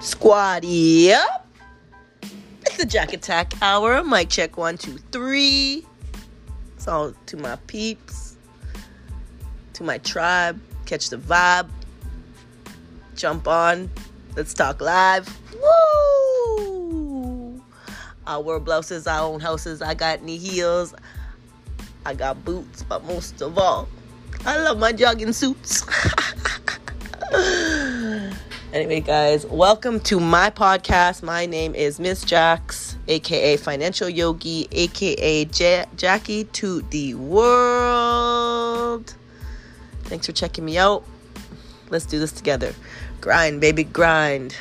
Squad, up. It's the Jack Attack Hour. Mic check one, two, three. So to my peeps, to my tribe, catch the vibe. Jump on. Let's talk live. Woo! I wear blouses, I own houses, I got knee heels, I got boots, but most of all, I love my jogging suits. Anyway, guys, welcome to my podcast. My name is Miss Jax, aka Financial Yogi, aka J- Jackie to the world. Thanks for checking me out. Let's do this together. Grind, baby, grind.